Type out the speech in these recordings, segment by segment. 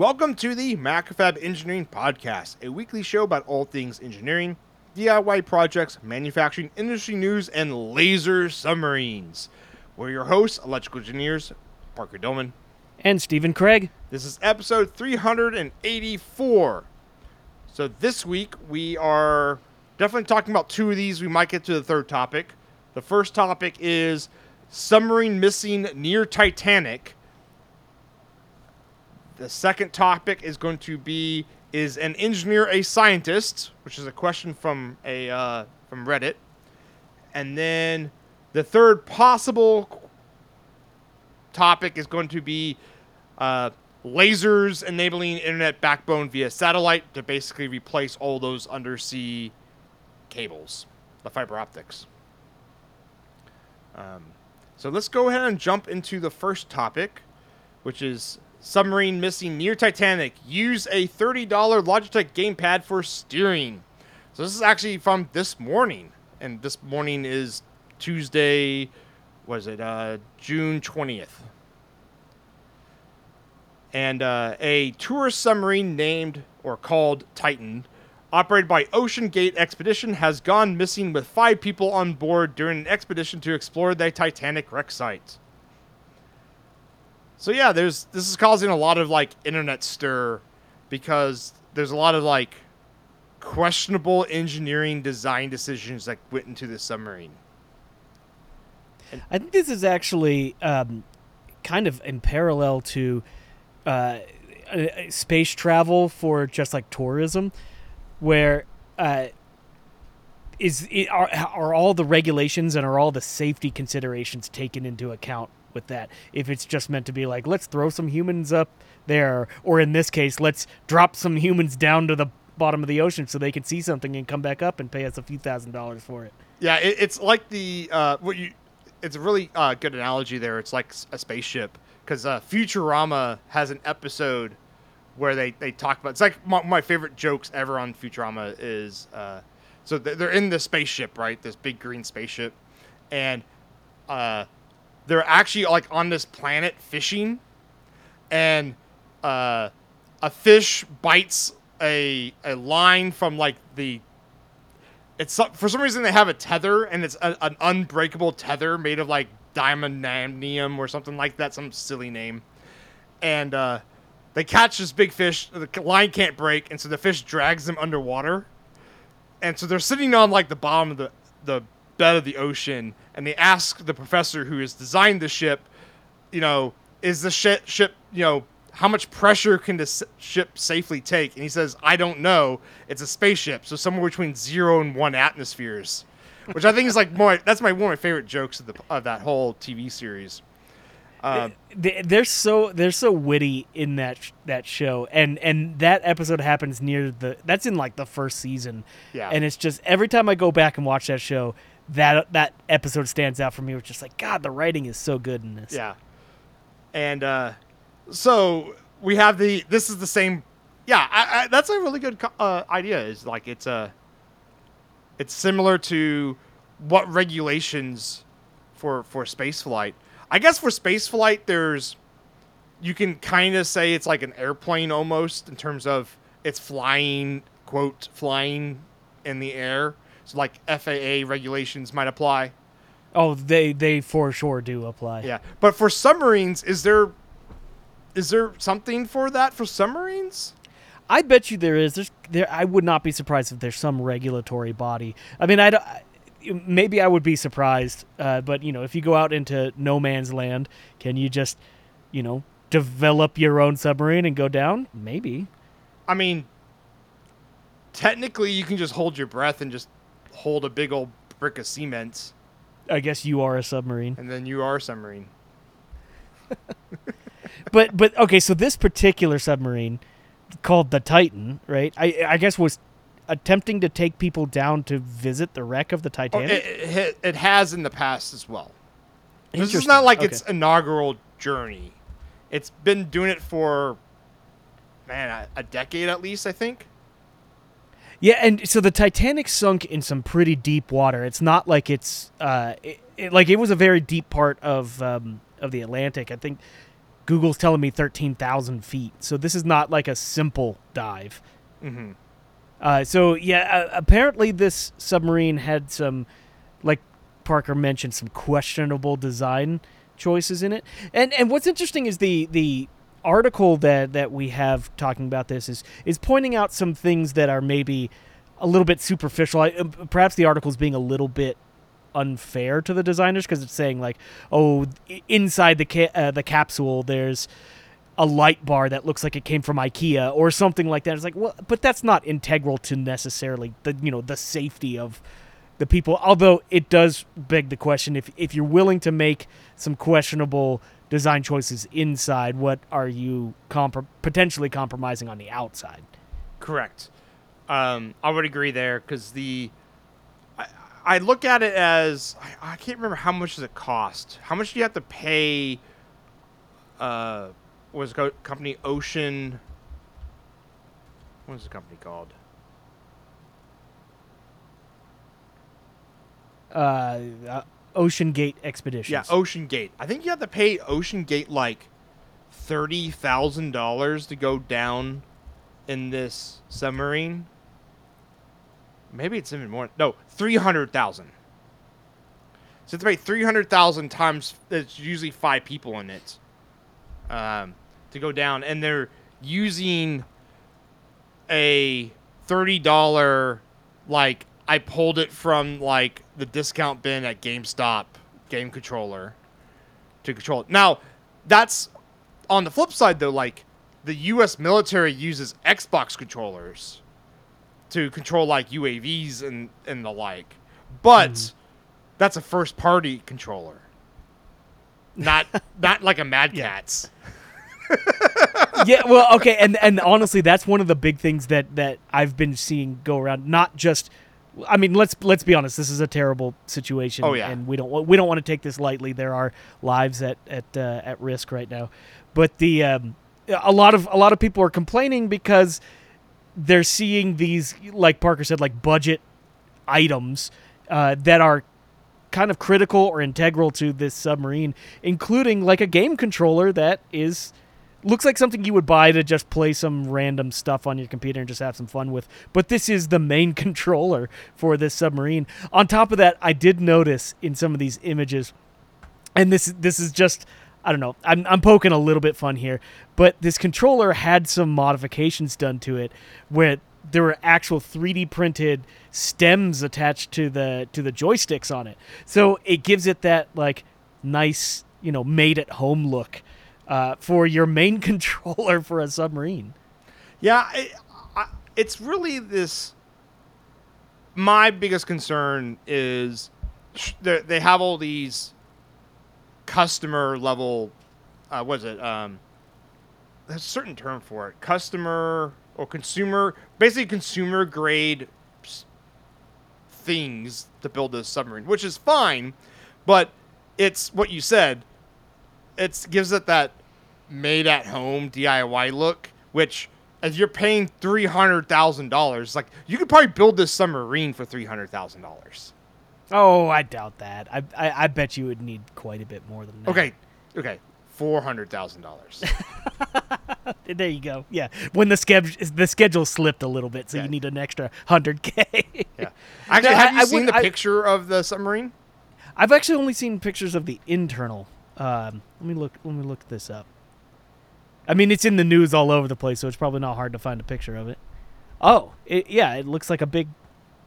Welcome to the Macrofab Engineering Podcast, a weekly show about all things engineering, DIY projects, manufacturing, industry news, and laser submarines. We're your hosts, electrical engineers Parker Dillmann. And Stephen Craig. This is episode 384. So this week we are definitely talking about two of these. We might get to the third topic. The first topic is submarine missing near Titanic. The second topic is going to be is an engineer a scientist, which is a question from a uh, from Reddit. And then the third possible topic is going to be uh, lasers enabling internet backbone via satellite to basically replace all those undersea cables, the fiber optics. Um, so let's go ahead and jump into the first topic, which is submarine missing near Titanic. Use a $30 Logitech gamepad for steering. So this is actually from this morning, and this morning is Tuesday. Was it uh, June twentieth? And uh, a tourist submarine named or called Titan, operated by Ocean Gate Expedition, has gone missing with five people on board during an expedition to explore the Titanic wreck site. So yeah, there's this is causing a lot of like internet stir because there's a lot of like questionable engineering design decisions that went into the submarine. I think this is actually um, kind of in parallel to uh, space travel for just like tourism, where uh, is it, are, are all the regulations and are all the safety considerations taken into account with that? If it's just meant to be like let's throw some humans up there, or in this case, let's drop some humans down to the bottom of the ocean so they can see something and come back up and pay us a few thousand dollars for it. Yeah, it, it's like the uh, what you. It's a really uh, good analogy there. It's like a spaceship because uh, Futurama has an episode where they, they talk about. It's like my, my favorite jokes ever on Futurama is uh, so they're in the spaceship, right? This big green spaceship, and uh, they're actually like on this planet fishing, and uh, a fish bites a a line from like the it's for some reason they have a tether and it's a, an unbreakable tether made of like diamondium or something like that, some silly name. And uh, they catch this big fish. The line can't break, and so the fish drags them underwater. And so they're sitting on like the bottom of the the bed of the ocean, and they ask the professor who has designed the ship, you know, is the sh- ship, you know, how much pressure can the ship safely take? And he says, I don't know. It's a spaceship, so somewhere between zero and one atmospheres, which I think is like more. That's my one of my favorite jokes of the of that whole TV series. Uh, they're so they're so witty in that that show, and and that episode happens near the that's in like the first season. Yeah, and it's just every time I go back and watch that show, that that episode stands out for me. It's just like God, the writing is so good in this. Yeah, and uh, so we have the this is the same yeah I, I, that's a really good uh, idea is like it's a it's similar to what regulations for for space flight i guess for space flight there's you can kind of say it's like an airplane almost in terms of it's flying quote flying in the air so like faa regulations might apply oh they they for sure do apply yeah but for submarines is there is there something for that for submarines? I bet you there is. There's there. I would not be surprised if there's some regulatory body. I mean, I maybe I would be surprised, uh, but you know, if you go out into no man's land, can you just, you know, develop your own submarine and go down? Maybe. I mean, technically, you can just hold your breath and just hold a big old brick of cement. I guess you are a submarine. And then you are a submarine. but but okay, so this particular submarine called the Titan, right? I I guess was attempting to take people down to visit the wreck of the oh, Titanic. Oh, it, it, it, has in the past as well. This is not like okay. its inaugural journey. It's been doing it for man a, a decade at least, I think. Yeah, and so the Titanic sunk in some pretty deep water. It's not like it's uh, it, it, like it was a very deep part of um, of the Atlantic. I think Google's telling me thirteen thousand feet. So this is not like a simple dive. Mm-hmm. Uh, so yeah, uh, apparently this submarine had some, like Parker mentioned, some questionable design choices in it. And and what's interesting is the the article that that we have talking about this is is pointing out some things that are maybe a little bit superficial. I, um, perhaps the article is being a little bit unfair to the designers because it's saying like, oh, inside the ca- uh, the capsule there's a light bar that looks like it came from IKEA or something like that. It's like, well, but that's not integral to necessarily the you know the safety of the people. Although it does beg the question if if you're willing to make some questionable design choices inside, what are you compr- potentially compromising on the outside? Correct. Um, I would agree there because the I, I look at it as I, I can't remember how much does it cost. How much do you have to pay? Uh, what was the co- company Ocean? What is the company called? Uh, uh, Ocean Gate Expeditions. Yeah, Ocean Gate. I think you have to pay Ocean Gate like thirty thousand dollars to go down in this submarine. Maybe it's even more. No, three hundred thousand. So it's about three hundred thousand times. It's usually five people in it. Um, to go down, and they're using a thirty dollar like I pulled it from like the discount bin at GameStop game controller to control it. Now, that's on the flip side though, like the US military uses Xbox controllers to control like UAVs and and the like. But hmm. that's a first party controller. Not not like a Mad Yeah. Catz. yeah, well, okay, and and honestly, that's one of the big things that that I've been seeing go around. Not just, I mean, let's let's be honest. This is a terrible situation. Oh, yeah. and we don't we don't want to take this lightly. There are lives at at uh, at risk right now, but the um, a lot of a lot of people are complaining because they're seeing these, like Parker said, like budget items uh, that are kind of critical or integral to this submarine, including like a game controller that is looks like something you would buy to just play some random stuff on your computer and just have some fun with. But this is the main controller for this submarine. On top of that, I did notice in some of these images, and this this is just I don't know. I'm I'm poking a little bit fun here, but this controller had some modifications done to it where there were actual 3D printed stems attached to the to the joysticks on it. So it gives it that like nice, you know, made at home look uh, for your main controller for a submarine. Yeah, I, it's really this. My biggest concern is they have all these customer level. Uh, what is it? Um, there's a certain term for it. Customer or consumer, basically consumer grade things to build this submarine, which is fine, but it's what you said. It gives it that made at home DIY look, which if you're paying three hundred thousand dollars, like you could probably build this submarine for three hundred thousand dollars. Oh, I doubt that. I, I I bet you would need quite a bit more than that. Okay, okay, four hundred thousand dollars. There you go. Yeah, when the schedule the schedule slipped a little bit, so Yeah. you need an extra hundred k. Yeah. Actually, No, have I- you I seen the picture of the submarine? I've actually only seen pictures of the internal. Um, let me look. Let me look this up. I mean, it's in the news all over the place, so it's probably not hard to find a picture of it. Oh, it, yeah, it looks like a big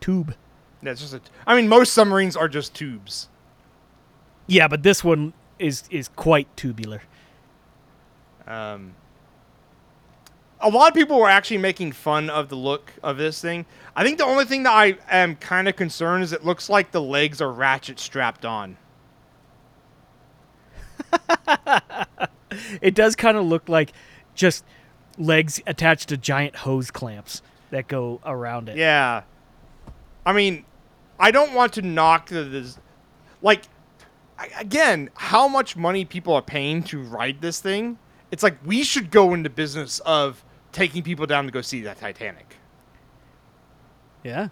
tube. Yeah, it's just a. I mean, most submarines are just tubes. Yeah, but this one is is quite tubular. Um, a lot of people were actually making fun of the look of this thing. I think the only thing that I am kind of concerned is it looks like the legs are ratchet strapped on. It does kind of look like just legs attached to giant hose clamps that go around it. Yeah. I mean, I don't want to knock the this, like again, how much money people are paying to ride this thing. It's like we should go into business of taking people down to go see that Titanic. Yeah.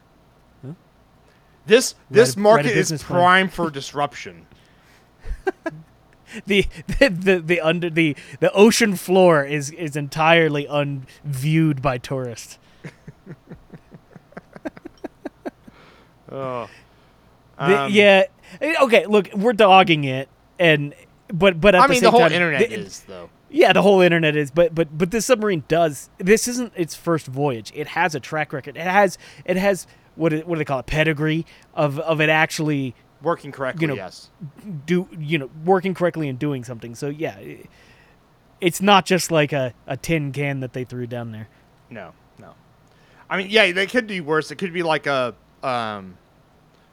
This this write market is business plan. prime for disruption. the, the the the under the the ocean floor is is entirely unviewed by tourists. Oh. The- Um, yeah. eh, Okay. Look, we're dogging it, and but but at I the mean, same the whole time, internet the- is though. Yeah, the whole internet is, but but but this submarine does. This isn't its first voyage. It has a track record. It has it has what it- what do they call it? Pedigree of of it actually Working correctly, you know, yes. do you know working correctly and doing something. So yeah, it's not just like a a tin can that they threw down there. No, no. I mean, yeah, they could do worse. It could be like a um,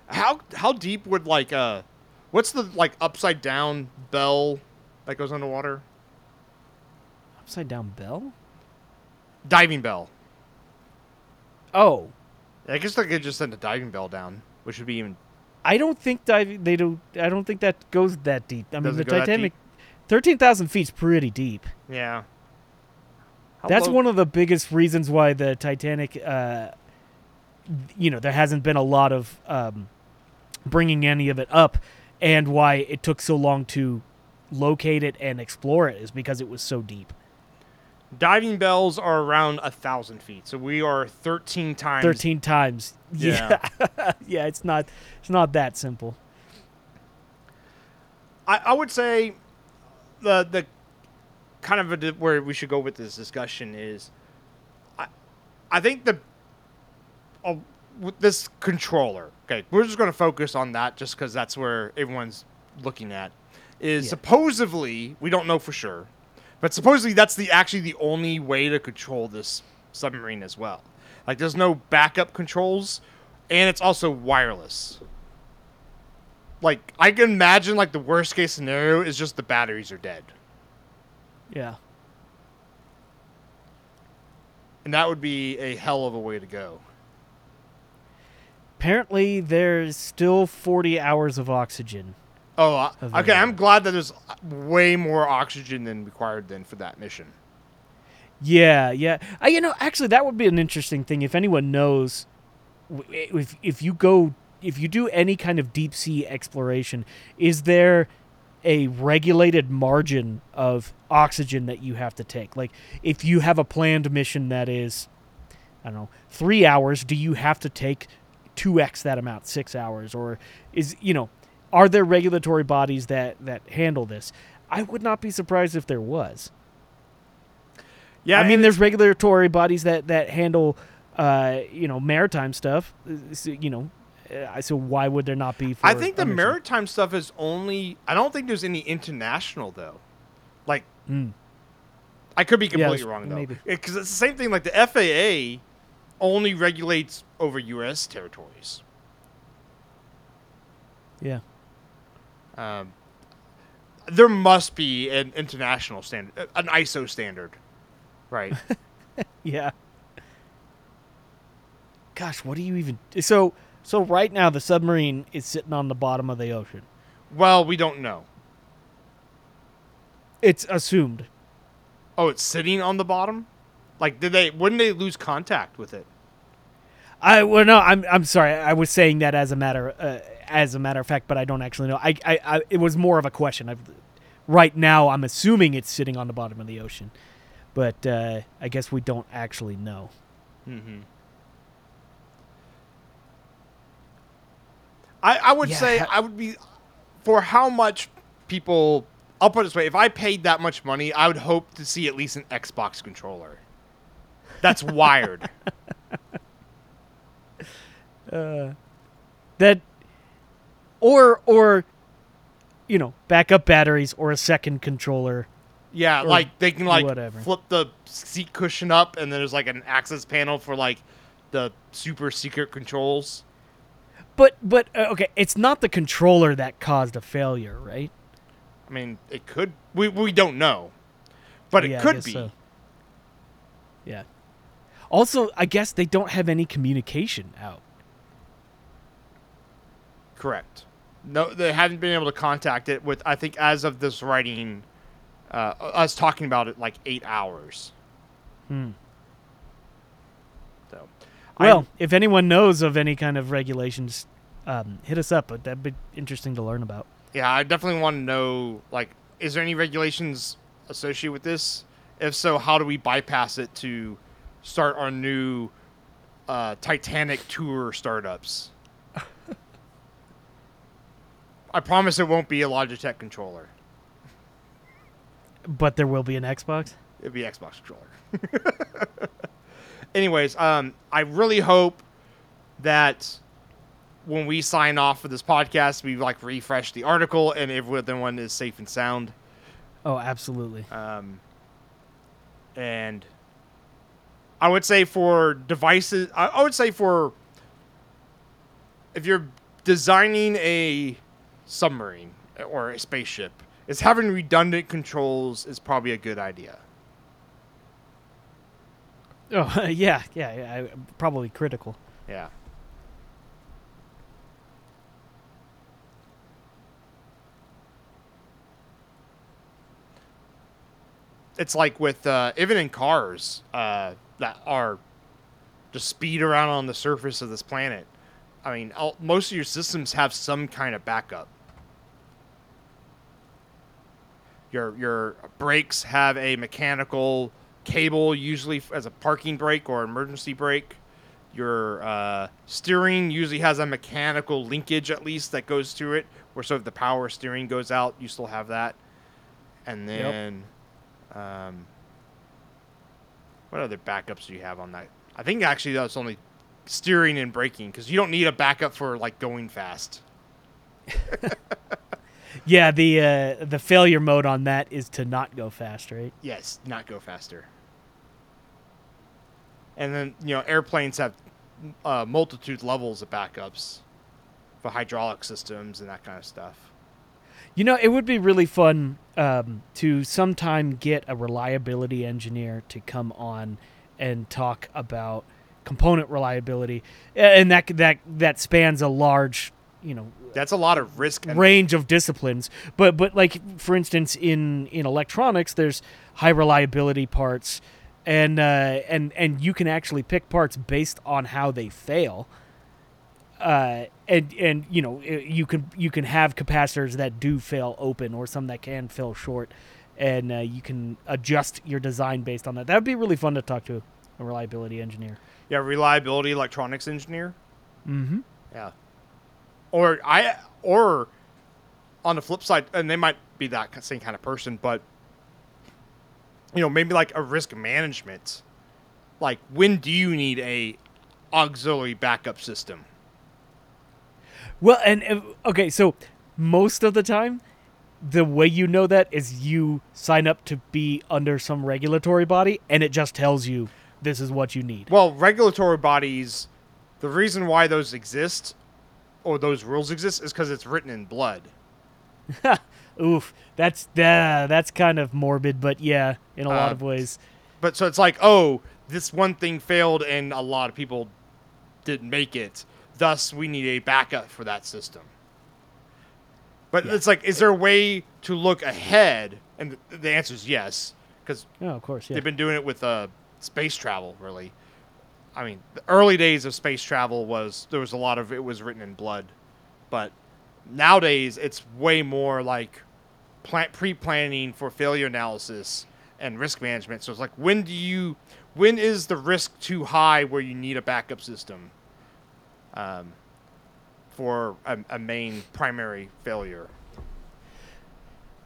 how how deep would like uh, what's the like upside down bell that goes underwater? Upside down bell. Diving bell. Oh, I guess they could just send a diving bell down, which would be even. I don't think diving. They do. I don't think that goes that deep. I mean, Doesn't the Titanic, thirteen thousand feet's pretty deep. Yeah. How That's low- one of the biggest reasons why the Titanic, uh, you know, there hasn't been a lot of um, bringing any of it up, and why it took so long to locate it and explore it is because it was so deep. Diving bells are around a thousand feet, so we are thirteen times. Thirteen times. Yeah, yeah. It's not. It's not that simple. I, I would say the the kind of a, where we should go with this discussion is I I think the uh, with this controller. Okay, we're just going to focus on that just because that's where everyone's looking at. Is Yeah. supposedly we don't know for sure, but supposedly that's the actually the only way to control this submarine as well. Like there's no backup controls, and it's also wireless like I can imagine like the worst case scenario is just the batteries are dead. Yeah. And that would be a hell of a way to go. Apparently, there's still forty hours of oxygen. Oh, okay. I'm glad that there's way more oxygen than required then for that mission. Yeah, yeah. I, you know, actually, that would be an interesting thing if anyone knows. If if you go, if you do any kind of deep sea exploration, is there a regulated margin of oxygen that you have to take? Like, if you have a planned mission that is, I don't know, three hours, do you have to take two x that amount, six hours, or is you know, are there regulatory bodies that that handle this? I would not be surprised if there was. Yeah, I mean, there's regulatory bodies that that handle, uh, you know, maritime stuff. so, you know, uh, so why would there not be? For I think the maritime stuff is only. I don't think there's any international though. Like Mm. I could be completely that's- wrong though, because it's the same thing. Like the FAA only regulates over U.S. territories. Yeah, Um, there must be an international standard, an ISO standard, right? yeah. Gosh, what do you even? So, so right now the submarine is sitting on the bottom of the ocean. well, we don't know. It's assumed. Oh, it's sitting on the bottom. Like, did they? Wouldn't they lose contact with it? I well, no, I'm I'm sorry. I was saying that as a matter uh, as a matter of fact, but I don't actually know. I, I, I it was more of a question. I've, right now, I'm assuming it's sitting on the bottom of the ocean, but uh, I guess we don't actually know. Mm-hmm. I I would Yeah, say ha- I would be for how much people. I'll put it this way: if I paid that much money, I would hope to see at least an Xbox controller. That's wired. Uh, that, or or, you know, backup batteries or a second controller. Yeah, like they can like whatever. flip the seat cushion up, and then there's like an access panel for like the super secret controls. But but uh, okay, it's not the controller that caused a failure, right? I mean, it could. We we don't know, but it Yeah, could be. so. Yeah. Also, I guess they don't have any communication out. Correct. No, they haven't been able to contact it with. I think as of this writing, uh, us talking about it like eight hours. Hmm. So, Well, I'm- if anyone knows of any kind of regulations, um, hit us up. But that'd be interesting to learn about. yeah, I definitely want to know like is there any regulations associated with this? If so, how do we bypass it to start our new uh, Titanic tour startups? I promise it won't be a Logitech controller. But there will be an Xbox. It'd be Xbox controller. Anyways, um, I really hope that when we sign off for this podcast, we like refresh the article and everyone is safe and sound. Oh, absolutely. Um, and I would say for devices, I, I would say for if you're designing a submarine or a spaceship, is having redundant controls is probably a good idea. Oh, yeah, yeah, yeah, probably critical. Yeah. It's like with uh, even in cars uh, that are just speed around on the surface of this planet. I mean, all, most of your systems have some kind of backup. Your your brakes have a mechanical cable, usually as a parking brake or emergency brake. Your uh, steering usually has a mechanical linkage, at least, that goes to it. Where sort of the power steering goes out, you still have that. And then, um, what other backups do you have on that? I think actually that's only steering and braking because you don't need a backup for like going fast. Yeah, the uh, the failure mode on that is to not go fast, right? Yes, not go faster. And then you know airplanes have uh, multitude levels of backups for hydraulic systems and that kind of stuff. You know, it would be really fun um, to sometime get a reliability engineer to come on and talk about component reliability, and that that that spans a large, you know, That's a lot of risk. And, range of disciplines. But but like for instance, in in electronics, there's high reliability parts, and uh, and and you can actually pick parts based on how they fail. Uh, and and you know you can you can have capacitors that do fail open or some that can fail short, and uh, you can adjust your design based on that. That would be really fun to talk to a reliability engineer. yeah, reliability electronics engineer. Mm-hmm. Yeah. Or I or on the flip side, and they might be that same kind of person, but you know, maybe like a risk management. Like when do you need a auxiliary backup system? Well, and okay, so most of the time, the way you know that is you sign up to be under some regulatory body, and it just tells you this is what you need. Well, regulatory bodies, the reason why those exist or those rules exist is because it's written in blood. Oof, that's that, that's kind of morbid, but yeah, in a lot Uh, of ways. But so it's like, oh, this one thing failed and a lot of people didn't make it. Thus, we need a backup for that system. But Yeah. it's like, is there a way to look ahead? And the answer is yes, because Oh, of course, yeah. they've been doing it with uh, space travel, really. I mean, the early days of space travel was there was a lot of it was written in blood, but nowadays it's way more like pre-planning for failure analysis and risk management. So it's like when do you when is the risk too high where you need a backup system um, for a, a main primary failure?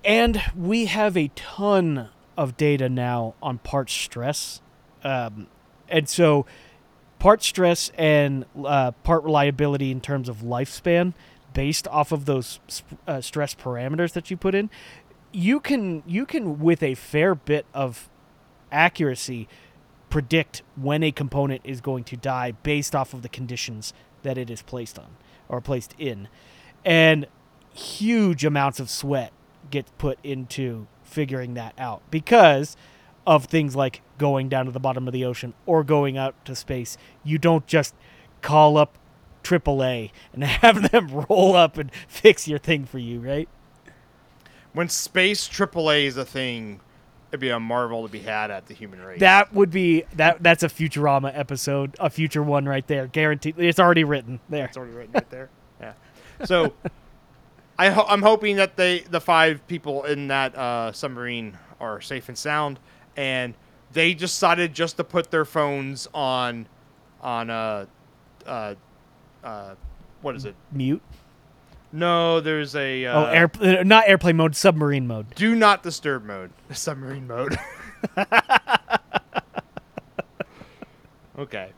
And we have a ton of data now on part stress. Um, and so, part stress and uh, part reliability in terms of lifespan, based off of those uh, stress parameters that you put in, you can you can with a fair bit of accuracy predict when a component is going to die based off of the conditions that it is placed on or placed in. And huge amounts of sweat get put into figuring that out because of things like going down to the bottom of the ocean or going out to space. You don't just call up AAA and have them roll up and fix your thing for you, right? When space AAA is a thing, it'd be a marvel to be had at the human race. That would be that that's a Futurama episode, a future one right there. Guaranteed. It's already written there. It's already written right there. Yeah. So, I ho- I'm hoping that they the five people in that uh, submarine are safe and sound, and they decided just to put their phones on on uh uh uh what is it? Mute. No, there's a uh, oh, air uh, not airplane mode, submarine mode. do not disturb mode, submarine mode. okay.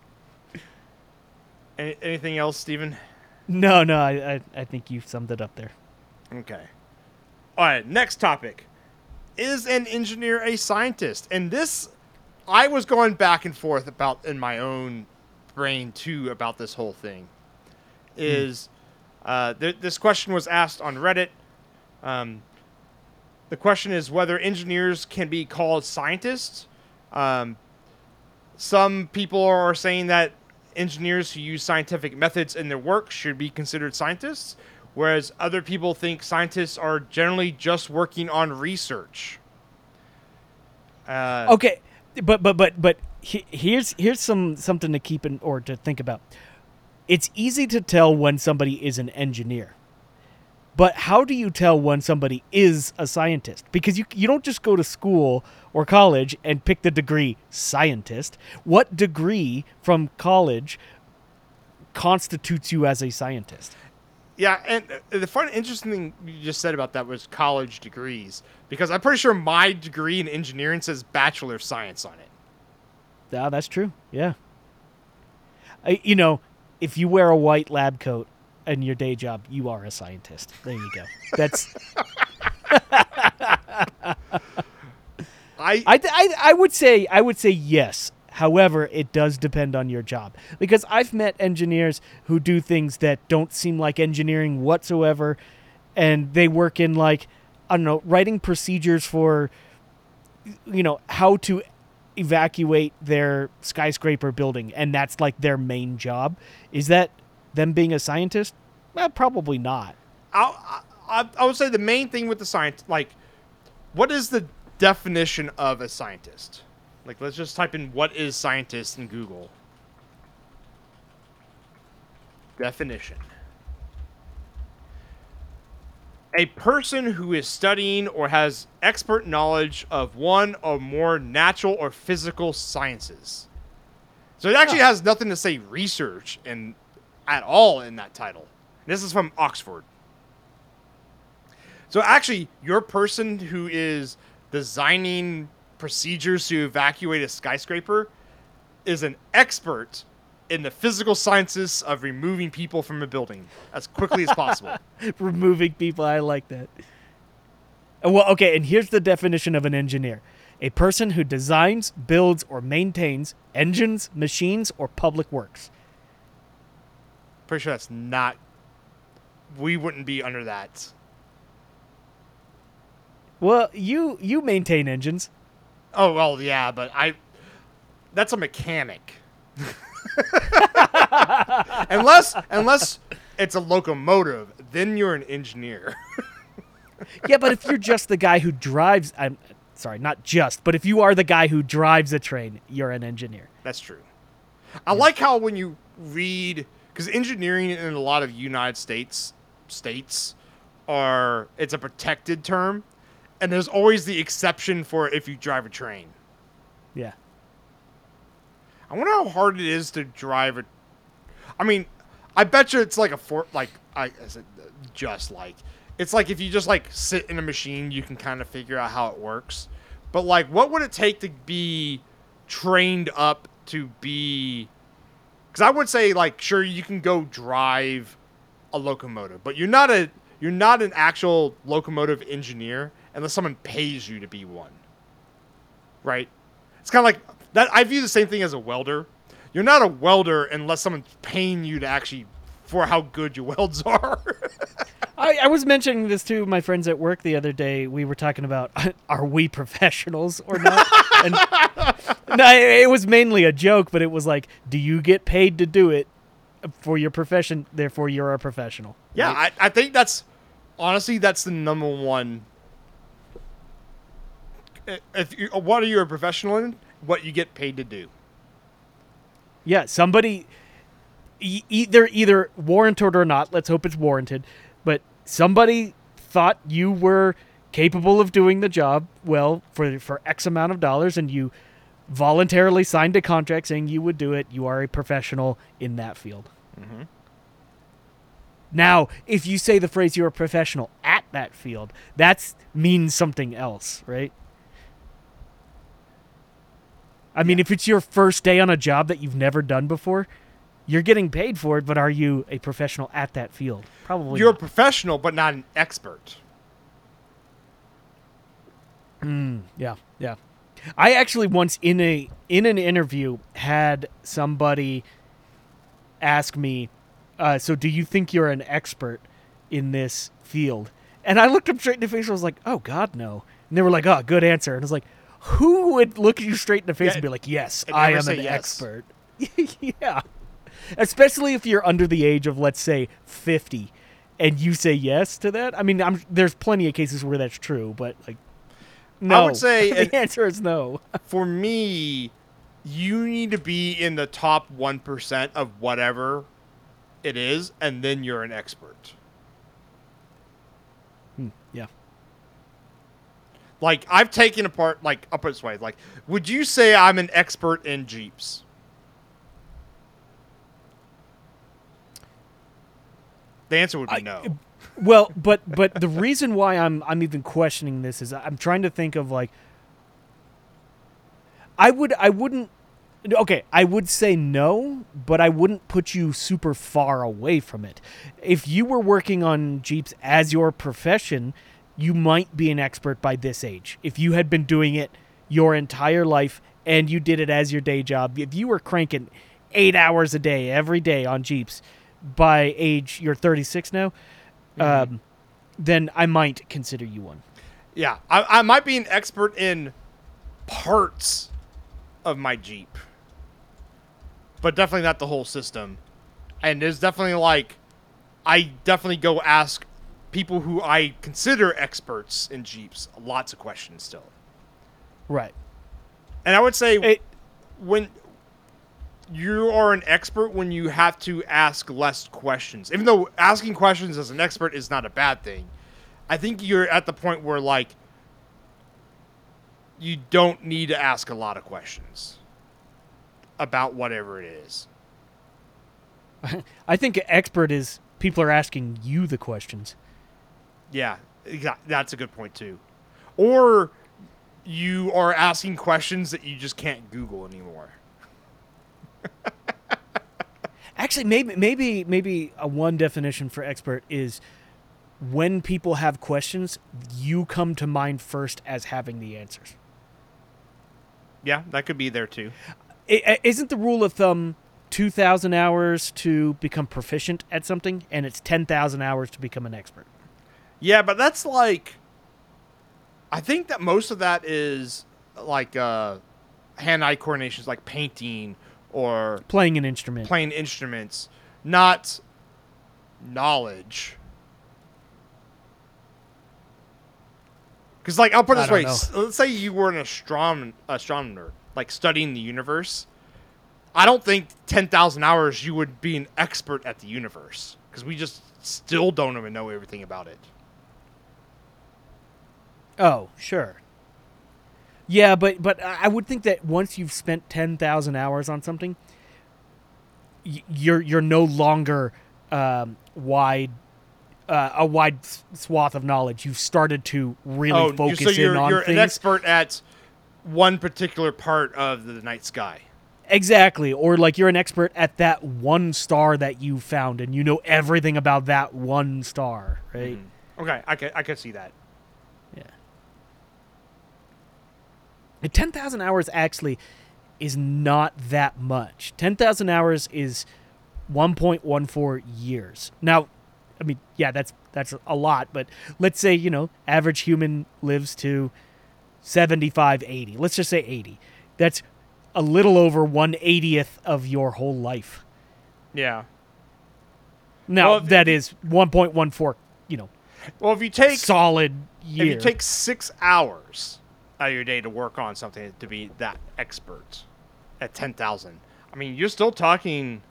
Any, anything else, Stephen? No, no, I, I I think you summed it up there. Okay. All right, next topic. Is an engineer a scientist? And this, I was going back and forth about in my own brain too about this whole thing. Is uh, th- this question was asked on Reddit. Um, the question is whether engineers can be called scientists. Um, some people are saying that engineers who use scientific methods in their work should be considered scientists, whereas other people think scientists are generally just working on research. Uh, Okay, but but but but he, here's here's some something to keep in or to think about. It's easy to tell when somebody is an engineer. But how do you tell when somebody is a scientist? Because you you don't just go to school or college and pick the degree scientist. What degree from college constitutes you as a scientist? Yeah, and the fun, interesting thing you just said about that was college degrees, because I'm pretty sure my degree in engineering says Bachelor of Science on it. Yeah, that's true. Yeah. I, you know, if you wear a white lab coat in your day job, you are a scientist. There you go. That's I, I, I, I would say I would say yes. However, it does depend on your job because I've met engineers who do things that don't seem like engineering whatsoever, and they work in like I don't know writing procedures for you know how to evacuate their skyscraper building, and that's like their main job. Is that them being a scientist? Well, probably not. I, I, I would say the main thing with the science, like, what is the definition of a scientist? Like, let's just type in what is scientist in Google. Definition. A person who is studying or has expert knowledge of one or more natural or physical sciences. So it actually has nothing to say research and at all in that title. This is from Oxford. So actually, your person who is designing procedures to evacuate a skyscraper is an expert in the physical sciences of removing people from a building as quickly as possible. removing people. I like that. Uh, Well, okay, and here's the definition of an engineer a person who designs, builds, or maintains engines, machines, or public works. Pretty sure that's not. We wouldn't be under that. Well, you you maintain engines. Oh well, yeah, but I. That's a mechanic. unless unless it's a locomotive, then you're an engineer. Yeah, but if you're just the guy who drives, I'm sorry, not just, but if you are the guy who drives a train, you're an engineer. That's true. I like how when you read because engineering in a lot of United States states are it's a protected term, and there's always the exception for if you drive a train. Yeah. I wonder how hard it is to drive a. I mean, I bet you it's like a for like I, I said uh, just like it's like if you just like sit in a machine, you can kind of figure out how it works. But like, what would it take to be trained up to be? Because I would say like, sure, you can go drive a locomotive, but you're not a you're not an actual locomotive engineer unless someone pays you to be one. Right? It's kind of like that. I view the same thing as a welder. You're not a welder unless someone's paying you to actually for how good your welds are. I, I was mentioning this to my friends at work the other day. We were talking about are we professionals or not? and no, it was mainly a joke, but it was like, do you get paid to do it for your profession? Therefore, you're a professional. yeah, right? I, I think that's honestly that's the number one. If you, what are you a professional in? What you get paid to do. yeah. Somebody either either warranted or not. Let's hope it's warranted. But somebody thought you were capable of doing the job well for for X amount of dollars, and you voluntarily signed a contract saying you would do it. You are a professional in that field. Mm-hmm. Now, if you say the phrase "you're a professional at that field," that means something else, right? I mean, if it's your first day on a job that you've never done before, you're getting paid for it, but are you a professional at that field? Probably. You're a professional, but not an expert. Mm, yeah, yeah. I actually once in a in an interview had somebody ask me, uh, "So, do you think you're an expert in this field?" And I looked them straight in the face. and I was like, "Oh God, no!" And they were like, "Oh, good answer." And I was like, "Who would look you straight in the face Yeah, and be like, yes, I am an yes. expert." yeah, especially if you're under the age of, let's say, fifty, and you say yes to that. I mean, I'm, there's plenty of cases where that's true, but like. No. I would say the answer is no. For me, you need to be in the top 1% of whatever it is, and then you're an expert. Hmm, yeah. Like, I've taken apart, like, I'll put it this way. Like, would you say I'm an expert in Jeeps? The answer would be I- no. Well, but but the reason why I'm I'm even questioning this is I'm trying to think of like I would I wouldn't okay, I would say no, but I wouldn't put you super far away from it. If you were working on Jeeps as your profession, you might be an expert by this age. If you had been doing it your entire life and you did it as your day job, if you were cranking 8 hours a day every day on Jeeps by age you're 36 now, um, then I might consider you one. Yeah, I, I might be an expert in parts of my Jeep, but definitely not the whole system. And there's definitely like, I definitely go ask people who I consider experts in Jeeps lots of questions still. Right. And I would say It, when you are an expert when you have to ask less questions. Even though asking questions as an expert is not a bad thing, I think you're at the point where like you don't need to ask a lot of questions about whatever it is. I think expert is people are asking you the questions. Yeah, that's a good point too. Or you are asking questions that you just can't Google anymore. Actually, maybe maybe maybe a one definition for expert is when people have questions, you come to mind first as having the answers. Yeah, that could be there too. Isn't the rule of thumb 2000 hours to become proficient at something and it's 10,000 hours to become an expert? Yeah, but that's like I think that most of that is like uh hand-eye coordination is like painting or Playing an instrument. playing instruments, not knowledge. Because, like, I'll put it this way: don't let's say you were an astronomer, like studying the universe. I don't think ten thousand hours you would be an expert at the universe because we just still don't even know everything about it. Oh, sure. Yeah, but but I would think that once you've spent ten thousand hours on something, you're you're no longer um, wide uh, a wide swath of knowledge. You've started to really oh, focus so you're, in on you're things. an expert at one particular part of the night sky. Exactly. Or like you're an expert at that one star that you found and you know everything about that one star, right? Okay, I can I can see that. And 10,000 hours actually is not that much. 10,000 hours is 1.14 years. Now, I mean, yeah, that's that's a lot, but let's say, you know, average human lives to 75, 80. Let's just say 80. That's a little over 180th of your whole life. Yeah. Now, Well, that is 1.14, you know, Well, if you take solid if you take six hours out of your day to work on something to be that expert at ten thousand, I mean, you're still talking,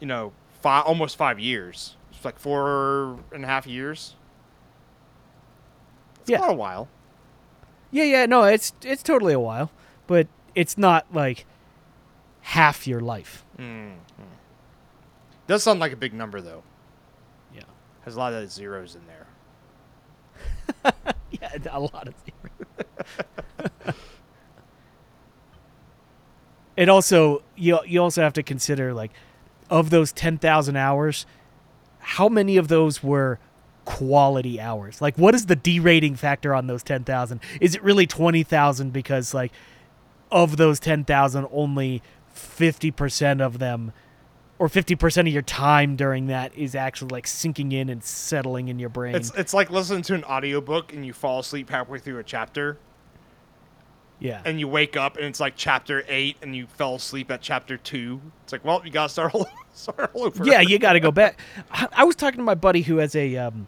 you know, five almost five years It's like four and a half years. It's Yeah. a while. Yeah, yeah, no, it's it's totally a while, but it's not like half your life. Mm. Does sound like a big number though. Yeah. Has a lot of zeros in there. Yeah, a lot of. it also you you also have to consider like of those 10,000 hours, how many of those were quality hours? Like what is the derating factor on those 10,000? Is it really 20,000 because like of those 10,000 only 50% of them or 50% of your time during that is actually like sinking in and settling in your brain. It's it's like listening to an audiobook and you fall asleep halfway through a chapter yeah. and you wake up and it's like chapter eight and you fell asleep at chapter two. It's like, well, you gotta start all, start all over. yeah, you got to go back. I, I was talking to my buddy who has a um,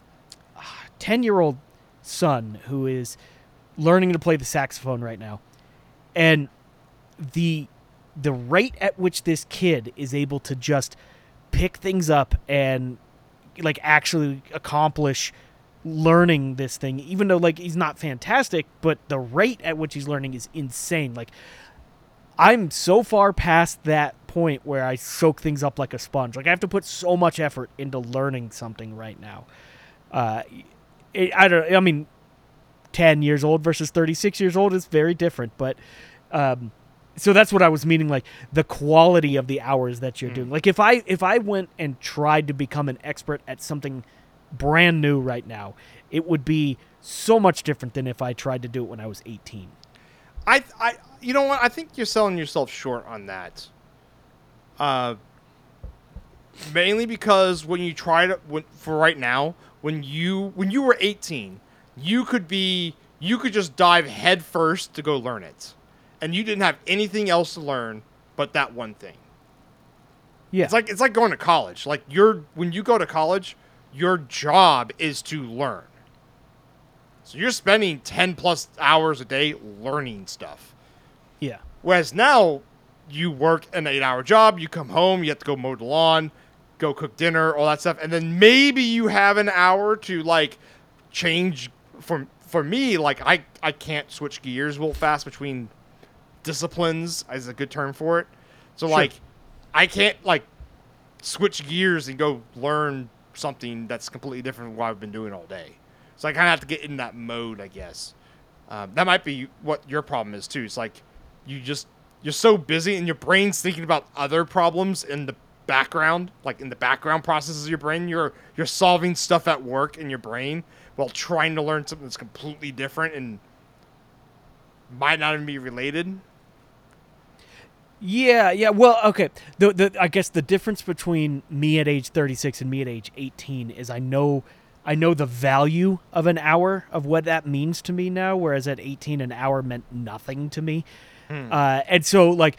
ten-year-old son who is learning to play the saxophone right now, and the the rate at which this kid is able to just pick things up and like actually accomplish learning this thing even though like he's not fantastic but the rate at which he's learning is insane like I'm so far past that point where I soak things up like a sponge. Like I have to put so much effort into learning something right now. Uh, it, I don't. I mean, ten years old versus thirty six years old is very different. But um, so that's what I was meaning. Like the quality of the hours that you're doing. Like if I if I went and tried to become an expert at something brand new right now, it would be so much different than if I tried to do it when I was eighteen. I, I, you know what? I think you're selling yourself short on that. Uh, mainly because when you try to, when, for right now, when you when you were 18, you could be, you could just dive head first to go learn it, and you didn't have anything else to learn but that one thing. Yeah, It's like it's like going to college. Like you're when you go to college, your job is to learn. So you're spending 10 plus hours a day learning stuff. yeah. Whereas now you work an 8-hour job, you come home, you have to go mow the lawn, go cook dinner, all that stuff, and then maybe you have an hour to like change for for me like I I can't switch gears real fast between disciplines is a good term for it. So Sure. like I can't like switch gears and go learn something that's completely different from what I've been doing all day. So I kind of have to get in that mode, I guess. Um, that might be what your problem is too. It's like you just you're so busy and your brain's thinking about other problems in the background, like in the background processes of your brain. You're you're solving stuff at work in your brain while trying to learn something that's completely different and might not even be related. Yeah, yeah. Well, okay. The the I guess the difference between me at age 36 and me at age 18 is I know I know the value of an hour of what that means to me now whereas at 18 an hour meant nothing to me. Uh, and so like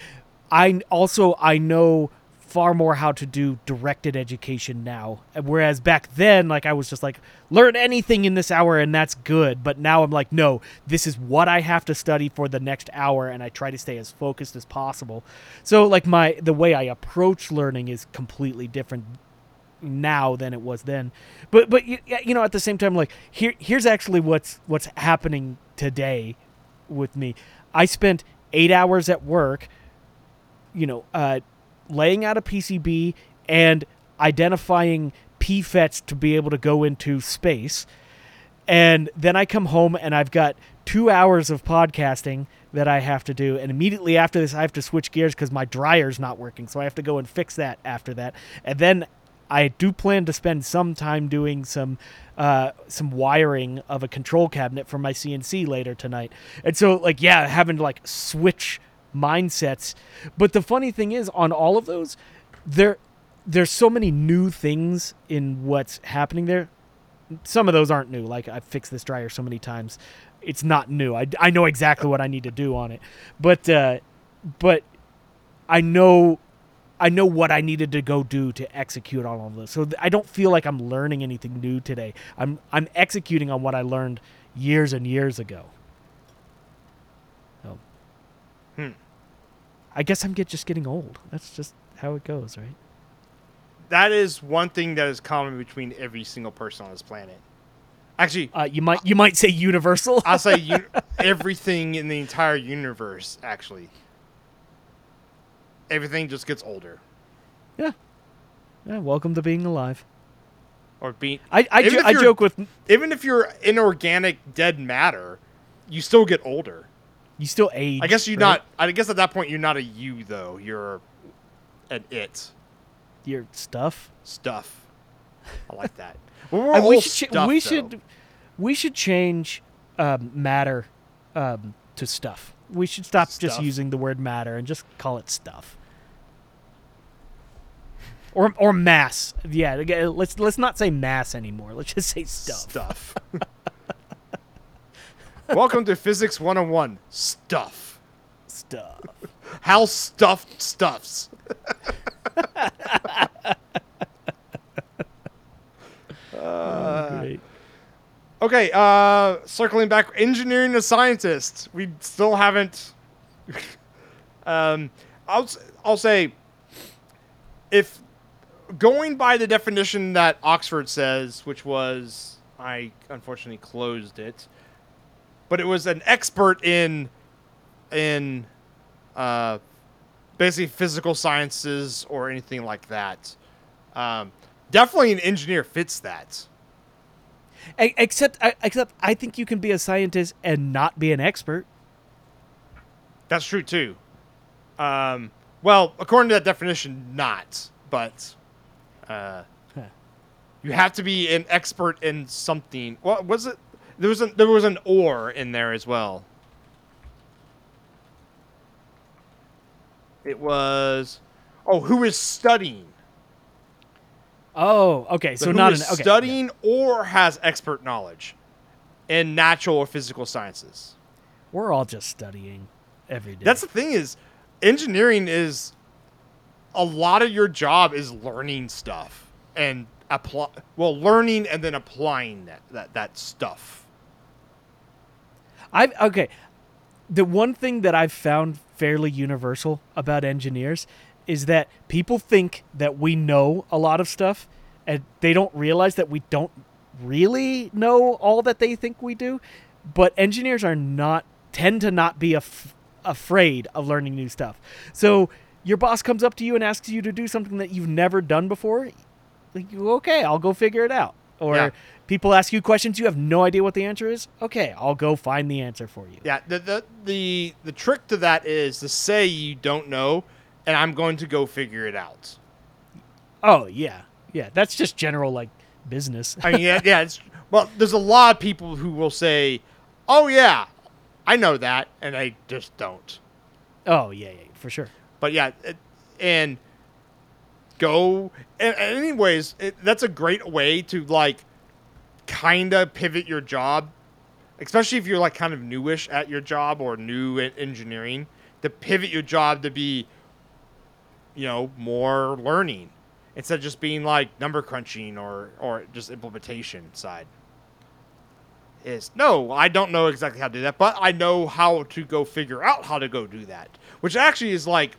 I also I know far more how to do directed education now. Whereas back then like I was just like learn anything in this hour and that's good. But now I'm like no this is what I have to study for the next hour and I try to stay as focused as possible. So like my the way I approach learning is completely different now than it was then. But but you, you know at the same time like here here's actually what's what's happening today with me. I spent 8 hours at work you know, uh, laying out a PCB and identifying PFETs to be able to go into space. And then I come home and I've got two hours of podcasting that I have to do. And immediately after this, I have to switch gears because my dryer's not working. So I have to go and fix that after that. And then I do plan to spend some time doing some uh, some wiring of a control cabinet for my CNC later tonight. And so, like, yeah, having to like switch mindsets. But the funny thing is, on all of those, there there's so many new things in what's happening there. Some of those aren't new. Like I've fixed this dryer so many times, it's not new. I, I know exactly what I need to do on it, but uh, but I know I know what I needed to go do to execute on all of this. So I don't feel like I'm learning anything new today. I'm I'm executing on what I learned years and years ago. So, Hmm. I guess I'm get, just getting old. That's just how it goes, right? that is one thing that is common between every single person on this planet. Actually, Uh, you might you might say universal. I'll say you, everything in the entire universe. Actually, everything just gets older yeah. Yeah. Welcome to being alive. or being. I I, jo- I joke with Even if you're inorganic dead matter, you still get older. You still age. I guess you're right? not. I guess at that point you're not a you though. You're an it your stuff. stuff. I like that. All we should stuff, we though. should we should change um, matter um, to stuff. We should stop just using the word matter and just call it stuff. Or or mass. Yeah, let's let's not say mass anymore. Let's just say stuff. Stuff. Welcome to Physics 101. Stuff. Stuff. How stuffed stuffs. Great. Okay, uh circling back engineering to scientist. We still haven't um I'll I'll say if going by the definition that Oxford says, which was I unfortunately closed it, but it was an expert in in uh basically physical sciences or anything like that. Um, definitely an engineer fits that. Except I- except I think you can be a scientist and not be an expert. That's true too. Um, well, according to that definition, not. But uh, Huh. you have to be an expert in something. What was it? There was an there was an or in there as well. It was, oh, who is studying? Oh, okay. So who not an okay. studying or has expert knowledge in natural or physical sciences. We're all just studying every day. That's the thing is, engineering is a lot of your job is learning stuff and apply. Well, learning and then applying that that that stuff. I okay. The one thing that I've found fairly universal about engineers is that people think that we know a lot of stuff and they don't realize that we don't really know all that they think we do. But engineers are not tend to not be af- afraid of learning new stuff. So your boss comes up to you and asks you to do something that you've never done before. Like, okay, I'll go figure it out. Or Yeah. People ask you questions you have no idea what the answer is. Okay, I'll go find the answer for you. Yeah. The the the the trick to that is to say you don't know, and I'm going to go figure it out. Oh yeah, yeah. That's just general like business. I mean, yeah, yeah. It's, well, there's a lot of people who will say, "Oh yeah, I know that," and I just don't. oh yeah, yeah, for sure. But yeah, it, and go. And, anyways, it, that's a great way to like kind of pivot your job, especially if you're like kind of newish at your job or new in engineering. To pivot your job to be, you know, more learning instead of just being like number crunching or or just implementation side. Is no, I don't know exactly how to do that, but I know how to go figure out how to go do that. Which actually is like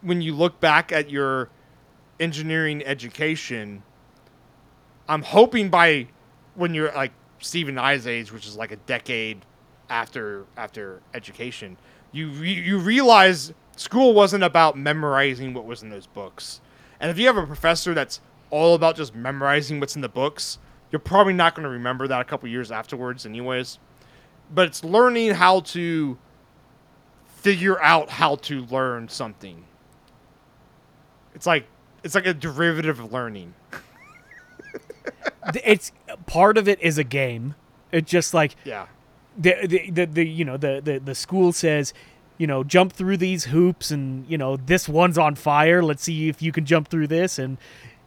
when you look back at your engineering education, I'm hoping by when you're like Stephen I's age, which is like a decade after after education, you re- you realize school wasn't about memorizing what was in those books. And if you have a professor that's all about just memorizing what's in the books, you're probably not going to remember that a couple years afterwards, anyways. But it's learning how to figure out how to learn something. It's like it's like a derivative of learning. It's part of it is a game. It's just like Yeah. the the, the, the you know the, the the school says you know jump through these hoops and you know this one's on fire let's see if you can jump through this and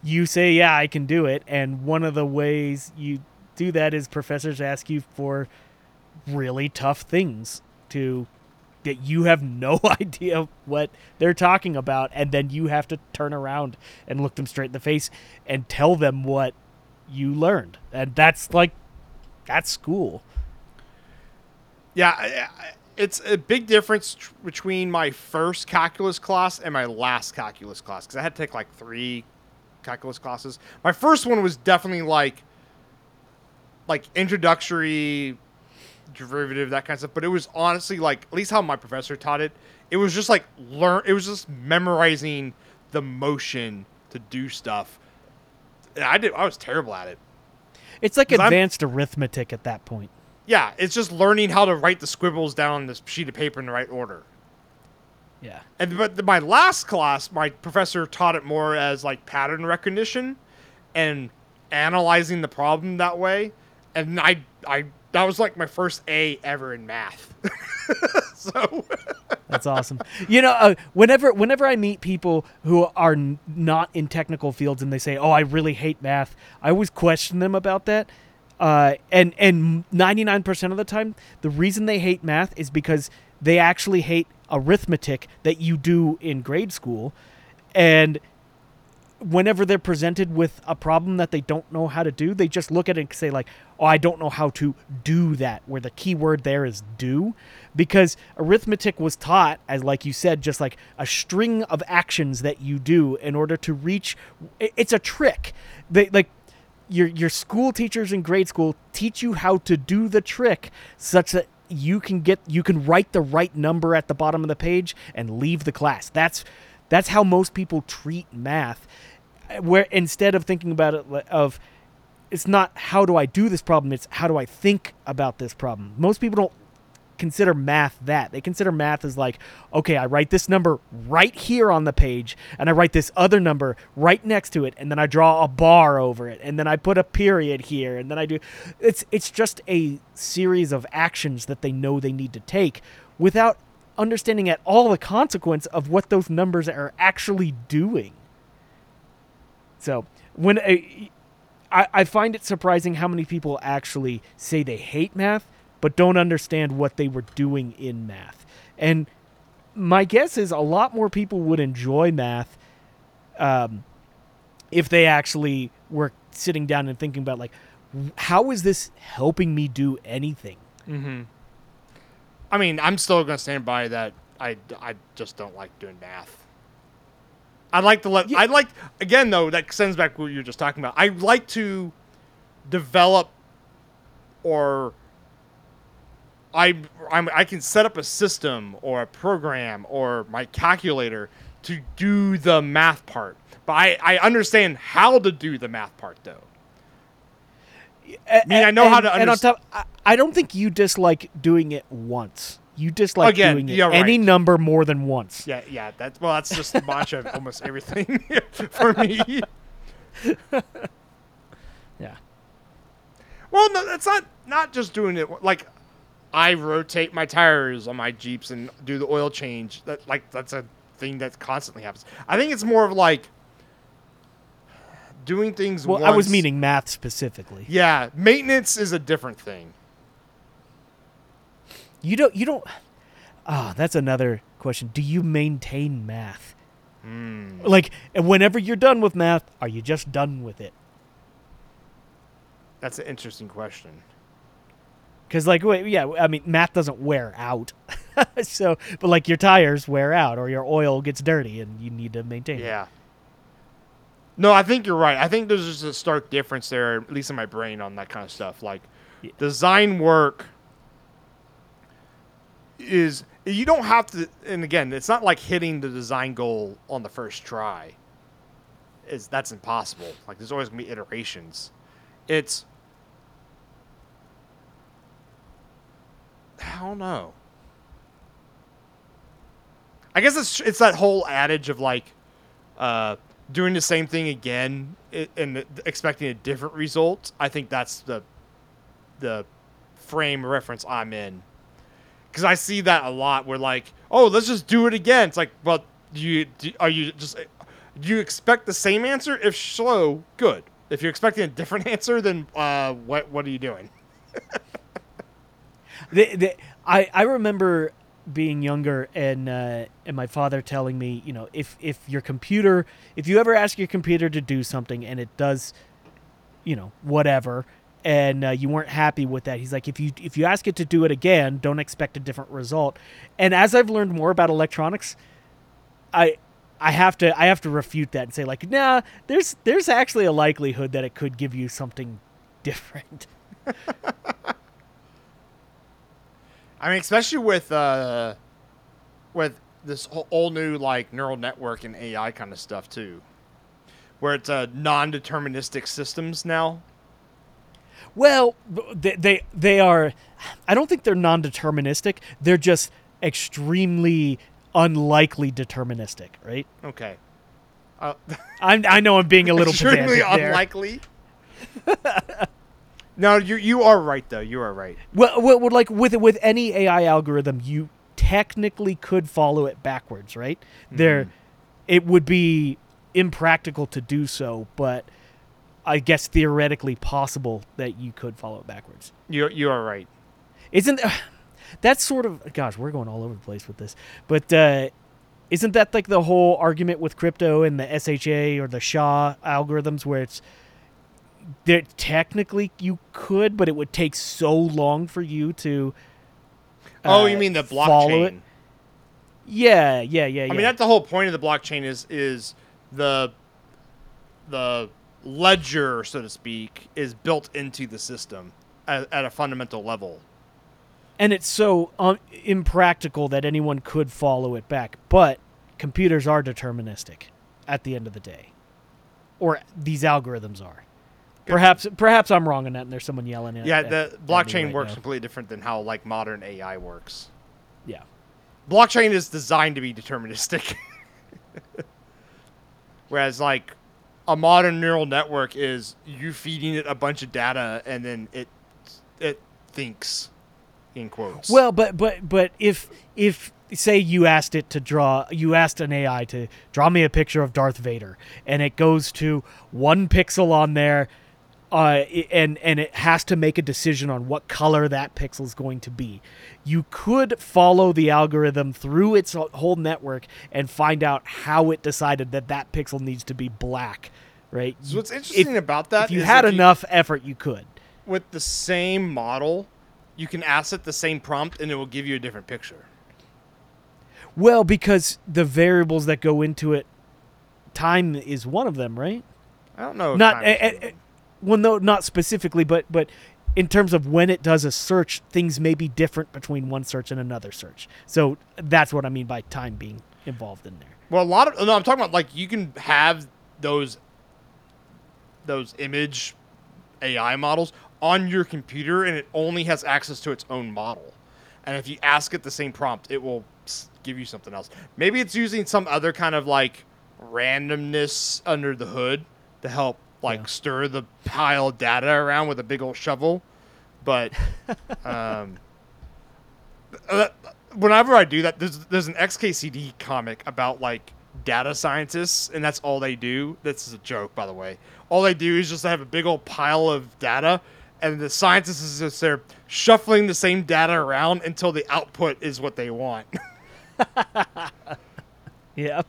you say yeah i can do it and one of the ways you do that is professors ask you for really tough things to that you have no idea what they're talking about and then you have to turn around and look them straight in the face and tell them what you learned and that's like that's school Yeah, it's a big difference between my first calculus class and my last calculus class because I had to take like three calculus classes. My first one was definitely like like introductory derivative that kind of stuff, but it was honestly like at least how my professor taught it. It was just like learn. It was just memorizing the motion to do stuff. I did. I was terrible at it. It's like 'Cause I'm- advanced arithmetic at that point. Yeah, it's just learning how to write the scribbles down on this sheet of paper in the right order. Yeah. And but the, my last class, my professor taught it more as like pattern recognition and analyzing the problem that way. And I, I that was like my first A ever in math. so That's awesome. You know, uh, whenever whenever I meet people who are n- not in technical fields and they say, "Oh, I really hate math," I always question them about that. Uh, and and ninety nine percent of the time, the reason they hate math is because they actually hate arithmetic that you do in grade school, and whenever they're presented with a problem that they don't know how to do, they just look at it and say like, "Oh, I don't know how to do that." Where the key word there is "do," because arithmetic was taught as, like you said, just like a string of actions that you do in order to reach. It's a trick. They like your your school teachers in grade school teach you how to do the trick such that you can get you can write the right number at the bottom of the page and leave the class. That's that's how most people treat math. Where instead of thinking about it of it's not how do I do this problem, it's how do I think about this problem. Most people don't consider math that. They consider math as like, okay, I write this number right here on the page, and I write this other number right next to it, and then I draw a bar over it, and then I put a period here, and then I do. It's it's just a series of actions that they know they need to take without understanding at all the consequence of what those numbers are actually doing. So when a, I, I find it surprising how many people actually say they hate math, but don't understand what they were doing in math. And my guess is a lot more people would enjoy math um, if they actually were sitting down and thinking about like, how is this helping me do anything? mm-hmm. I mean, I'm still gonna stand by that. I, I just don't like doing math. I'd like to let. Yeah. I'd like again though. That sends back what you were just talking about. I like to develop, or I I'm, I can set up a system or a program or my calculator to do the math part. But I, I understand how to do the math part though. I mean, I know how to And on top, I, I don't think you dislike doing it once. You dislike Again, doing it you're any number more than once. Yeah, yeah. That's well. That's just the mantra of almost everything for me. Yeah. Well, no, that's not not just doing it. Like, I rotate my tires on my Jeeps and do the oil change. That like that's a thing that constantly happens. I think it's more of like doing things. Well, I was meaning math specifically. Yeah, maintenance is a different thing. You don't. You don't. Ah, that's another question. Do you maintain math? Hmm. Like, whenever you're done with math, are you just done with it? That's an interesting question. Because, like, wait, yeah, I mean, math doesn't wear out. so, but like your tires wear out, or your oil gets dirty, and you need to maintain. it. Yeah. No, I think you're right. I think there's just a stark difference there, at least in my brain, on that kind of stuff. Like, Yeah. design work is you don't have to. And again, it's not like hitting the design goal on the first try. Is that's impossible. Like, there's always gonna be iterations. It's I don't know. I guess it's it's that whole adage of like uh, doing the same thing again and expecting a different result. I think that's the the frame reference I'm in because I see that a lot. Where like, oh, let's just do it again. It's like, well, do you do, are you just do you expect the same answer? If so, good. If you're expecting a different answer, then uh, what what are you doing? The, the, I I remember being younger and uh, and my father telling me, you know, if if your computer, if you ever ask your computer to do something and it does, you know, whatever, and uh, you weren't happy with that, he's like, if you if you ask it to do it again, don't expect a different result. And as I've learned more about electronics, I I have to I have to refute that and say like, nah, there's there's actually a likelihood that it could give you something different. I mean, especially with uh, with this whole, new like neural network and AI kind of stuff too, where it's uh, non-deterministic systems now. Well, they, they they are. I don't think they're non-deterministic. They're just extremely unlikely deterministic, right? Okay. Uh, I'm, I know I'm being a little bit. extremely unlikely. no, you you are right though. You are right. Well, well, well, like with with any AI algorithm, you technically could follow it backwards, right? There, it would be impractical to do so, but I guess theoretically possible that you could follow it backwards. You you are right. Isn't that's sort of gosh, we're going all over the place with this, but uh, isn't that like the whole argument with crypto and the SHA or the SHA algorithms where it's that technically you could, but it would take so long for you to. oh, uh, you mean the blockchain? Yeah, yeah, yeah, yeah. I mean, that's the whole point of the blockchain is is the the ledger, so to speak, is built into the system at, at a fundamental level. and it's so um, impractical that anyone could follow it back. But computers are deterministic at the end of the day, or these algorithms are. Perhaps, perhaps I'm wrong on that, and there's someone yelling at Yeah, at- the at blockchain right works now. completely different than how like modern AI works. Yeah, Blockchain is designed to be deterministic. Whereas like a modern neural network is you feeding it a bunch of data and then it it thinks in quotes. Well, but but but if if say you asked it to draw, you asked an AI to draw me a picture of Darth Vader, and it goes to one pixel on there, uh, and and it has to make a decision on what color that pixel is going to be. You could follow the algorithm through its whole network and find out how it decided that that pixel needs to be black, right? So what's interesting about that if you had if enough effort, you could. with the same model, you can ask it the same prompt and it will give you a different picture. Well, because the variables that go into it, time is one of them, right? I don't know. if not, time eh, well, no, not specifically, but but in terms of when it does a search, things may be different between one search and another search. So that's what I mean by time being involved in there. Well, a lot of no, I'm talking about like you can have those those image AI models on your computer, and it only has access to its own model. And if you ask it the same prompt, it will give you something else. Maybe it's using some other kind of like randomness under the hood to help like Yeah. stir the pile of data around with a big old shovel. But um, uh, whenever I do that, there's there's an XKCD comic about like data scientists, and that's all they do. This is a joke, by the way. All they do is just have a big old pile of data, and the scientists is just there shuffling the same data around until the output is what they want. Yeah.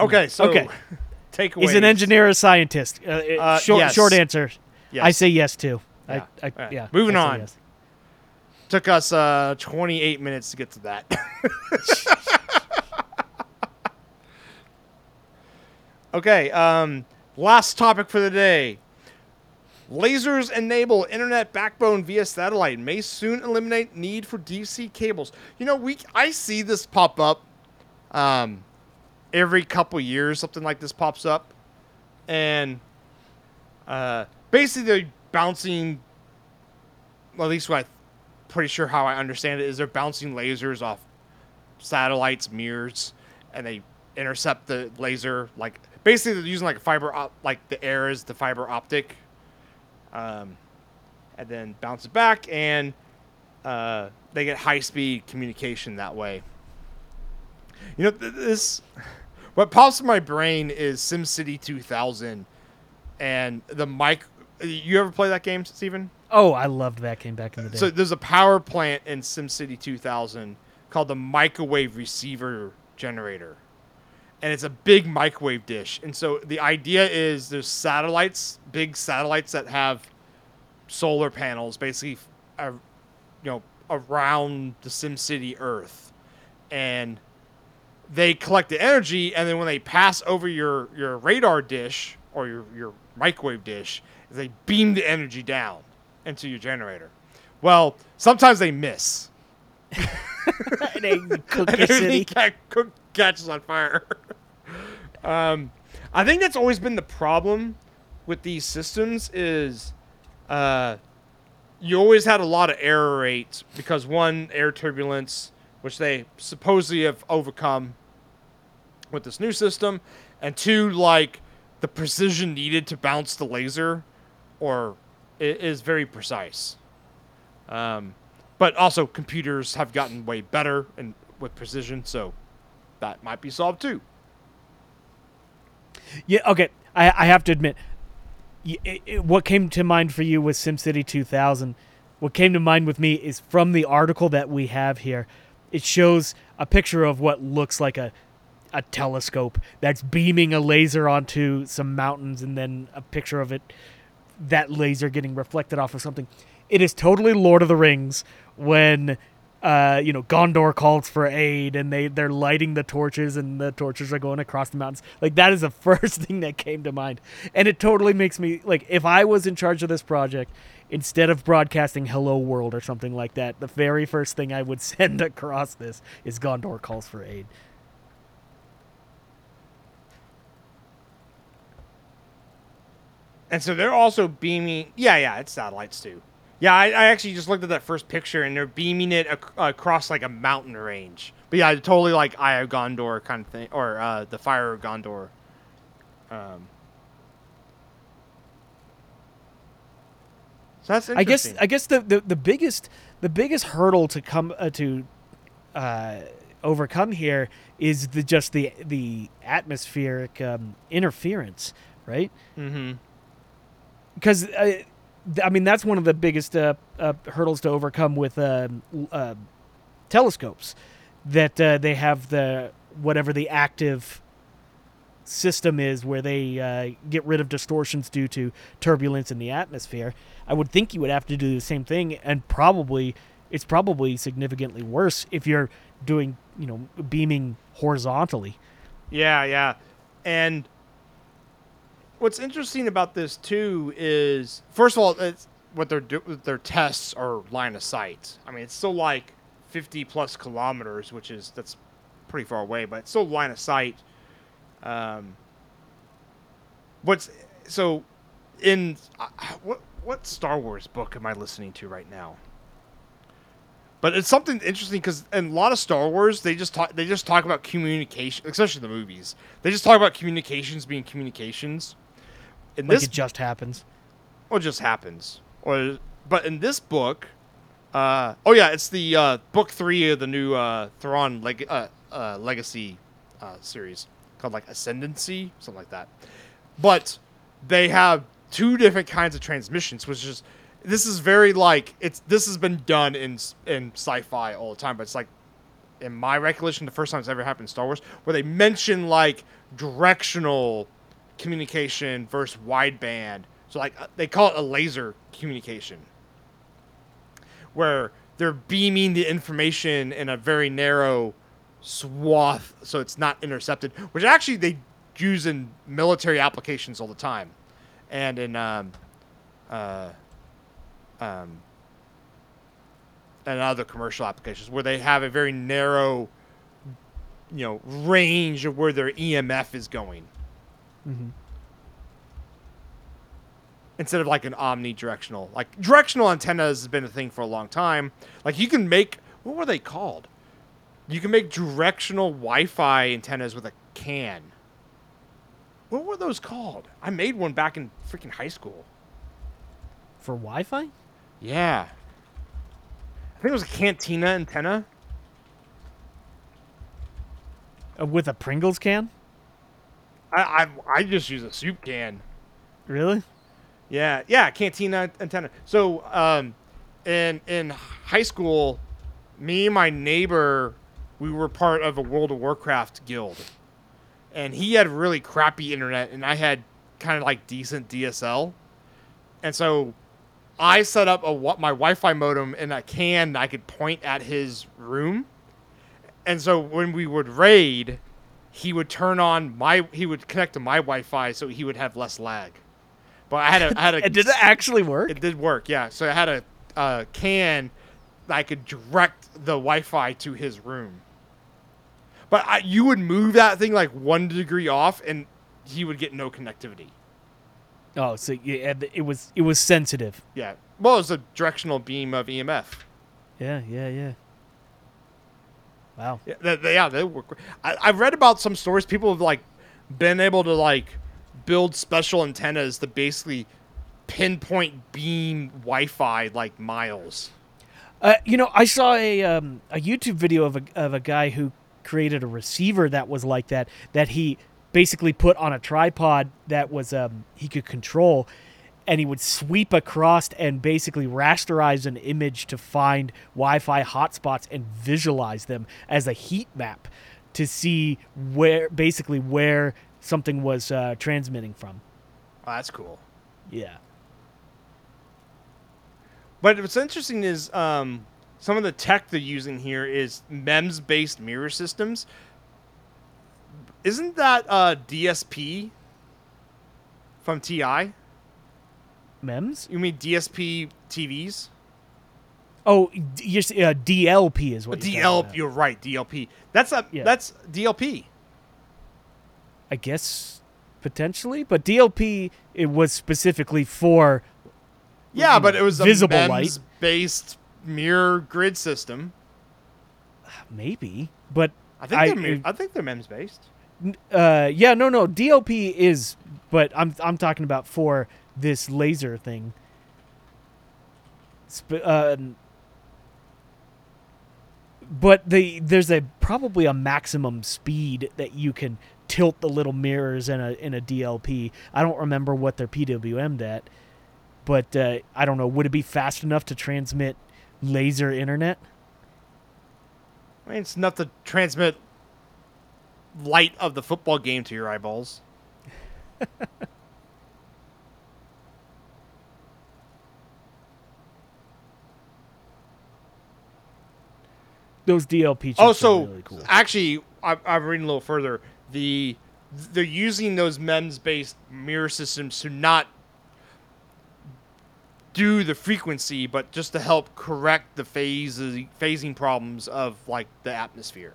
Okay, so Okay. takeaways. Is an engineer a scientist? Uh, uh, short, yes. short answer. Yes. I say yes too. Yeah. I, I, right. yeah. Moving I on. yes. Took us uh, 28 minutes to get to that. okay, um, last topic for the day. Lasers enable internet backbone via satellite may soon eliminate need for deep sea cables. You know, we I see this pop up um, every couple years. Something like this pops up, and uh, basically they're bouncing. Well, at least what I pretty sure how I understand it is they're bouncing lasers off satellites, mirrors, and they intercept the laser. Like basically, they're using like fiber, op- like the air is the fiber optic, um, and then bounce it back, and uh, they get high speed communication that way. You know, th- this what pops in my brain is SimCity 2000, and the mic. You ever play that game, Stephen? Oh, I loved that game back in the day. So there's a power plant in SimCity 2000 called the microwave receiver generator. And it's a big microwave dish. And so the idea is there's satellites, big satellites that have solar panels, basically uh, you know, around the SimCity Earth, and they collect the energy, and then when they pass over your your radar dish or your your microwave dish, they beam the energy down into your generator. Well, sometimes they miss. they cook and your everything city. cook- catches on fire. um, I think that's always been the problem with these systems is uh, you always had a lot of error rates because one air turbulence, which they supposedly have overcome with this new system, and two like the precision needed to bounce the laser, or is very precise. Um, but also computers have gotten way better and with precision, so that might be solved too. Yeah, okay. I, I have to admit, it, it- what came to mind for you was SimCity 2000. What came to mind with me is from the article that we have here. It shows a picture of what looks like a a telescope that's beaming a laser onto some mountains, and then a picture of it, that laser getting reflected off of something. It is totally Lord of the Rings when uh, you know, Gondor calls for aid and they, they're lighting the torches and the torches are going across the mountains. Like that is the first thing that came to mind. And it totally makes me like if I was in charge of this project, instead of broadcasting Hello World or something like that, the very first thing I would send across this is Gondor calls for aid. And so they're also beaming. Yeah, yeah, it's satellites too. Yeah, I, I actually just looked at that first picture, and they're beaming it ac- across like a mountain range. But yeah, totally like Eye of Gondor kind of thing, or uh, the Fire of Gondor. Um, so that's I guess. I guess the, the, the biggest the biggest hurdle to come uh, to uh, overcome here is the just the the atmospheric um, interference, right? mm-hmm. Because uh, th- I mean that's one of the biggest uh, uh, hurdles to overcome with um, uh, telescopes that uh, they have the whatever the active system is where they uh, get rid of distortions due to turbulence in the atmosphere. I would think you would have to do the same thing, and probably it's probably significantly worse if you're doing you know beaming horizontally. Yeah, yeah. And what's interesting about this too is, first of all, it's what they're do- their tests are line of sight. I mean, it's still like 50 plus kilometers, which is that's pretty far away, but it's still line of sight. Um, what's so in uh, what what Star Wars book am I listening to right now? But it's something interesting because in a lot of Star Wars, they just talk they just talk about communication, especially the movies. They just talk about communications being communications. In Like this, it just happens. Or just happens? Or but in this book, uh, oh yeah, it's the uh, book three of the new uh, Thrawn leg- uh, uh, Legacy uh, series called like Ascendancy, something like that. But they have two different kinds of transmissions, which is this is very like it's this has been done in in sci-fi all the time, but it's like in my recollection, the first time it's ever happened in Star Wars, where they mention like directional communication versus wideband. So like uh, they call it a laser communication, where they're beaming the information in a very narrow swath, so it's not intercepted. Which actually they use in military applications all the time, and in um, uh, um, and other commercial applications where they have a very narrow, you know, range of where their EMF is going hmm instead of like an omnidirectional. Like directional antennas has been a thing for a long time. Like you can make what were they called? You can make directional Wi-Fi antennas with a can. What were those called? I made one back in freaking high school. For Wi-Fi? Yeah. I think it was a cantenna antenna. Uh, with a Pringles can? I I, I just use a soup can. Really? Yeah, yeah, cantenna antenna. So, um, in in high school, me and my neighbor, we were part of a World of Warcraft guild, and he had really crappy internet, and I had kind of like decent DSL, and so I set up a my Wi-Fi modem in a can that I could point at his room, and so when we would raid, he would turn on my he would connect to my Wi-Fi so he would have less lag. But I had a I had a did it actually work? it did work, yeah. So I had a uh, can that I could direct the Wi-Fi to his room. But I, you would move that thing like one degree off, and he would get no connectivity. oh, so yeah, it was it was sensitive. Yeah. Well, it was a directional beam of EMF. Yeah, yeah, yeah. Wow. Yeah, they, yeah, they work. I, I've read about some stories. People have like been able to like build special antennas to basically pinpoint beam Wi-Fi like miles. Uh, you know, I saw a um, a YouTube video of a of a guy who created a receiver that was like that. That he basically put on a tripod that was um, he could control, and he would sweep across and basically rasterize an image to find Wi-Fi hotspots and visualize them as a heat map to see where basically where something was uh, transmitting from. Oh, that's cool. Yeah. But what's interesting is um, some of the tech they're using here is MEMS-based mirror systems. Isn't that uh, DSP from TI? MEMS? You mean DSP TVs? Oh, you're, uh, DLP is what about. You're right. DLP. That's a Yeah. that's DLP. I guess potentially, but DLP it was specifically for Yeah, but know, it was a visible light. MEMS-based mirror grid system. maybe, but I think I- they're I think they're MEMS-based. uh, yeah, no, no, DLP is, but I'm I'm talking about for this laser thing. Sp- uh, but the there's a probably a maximum speed that you can tilt the little mirrors in a in a DLP. I don't remember what they're PWM'd at, but uh, I don't know. Would it be fast enough to transmit laser internet? I mean, it's enough to transmit light of the football game to your eyeballs. Those DLP chips Oh, are really cool. actually, I, I'm reading a little further. The they're using those MEMS-based mirror systems to not do the frequency, but just to help correct the phase phasing problems of like the atmosphere.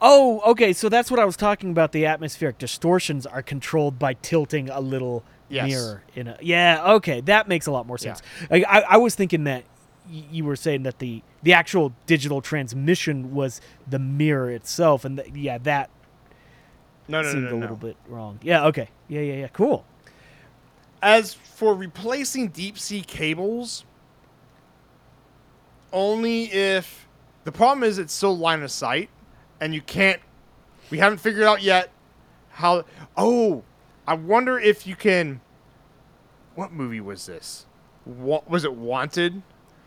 Oh, okay. So that's what I was talking about. The atmospheric distortions are controlled by tilting a little Yes. mirror in a. Yeah. Okay, that makes a lot more sense. I, I, I was thinking that you were saying that the the actual digital transmission was the mirror itself, and th- yeah, that No, no, seemed no, no, a no. little bit wrong. Yeah. Okay. Yeah. Yeah. Yeah. Cool. As for replacing deep sea cables, only if the problem is it's still line of sight, and you can't. We haven't figured out yet how. Oh, I wonder if you can. What movie was this? What was it? Wanted,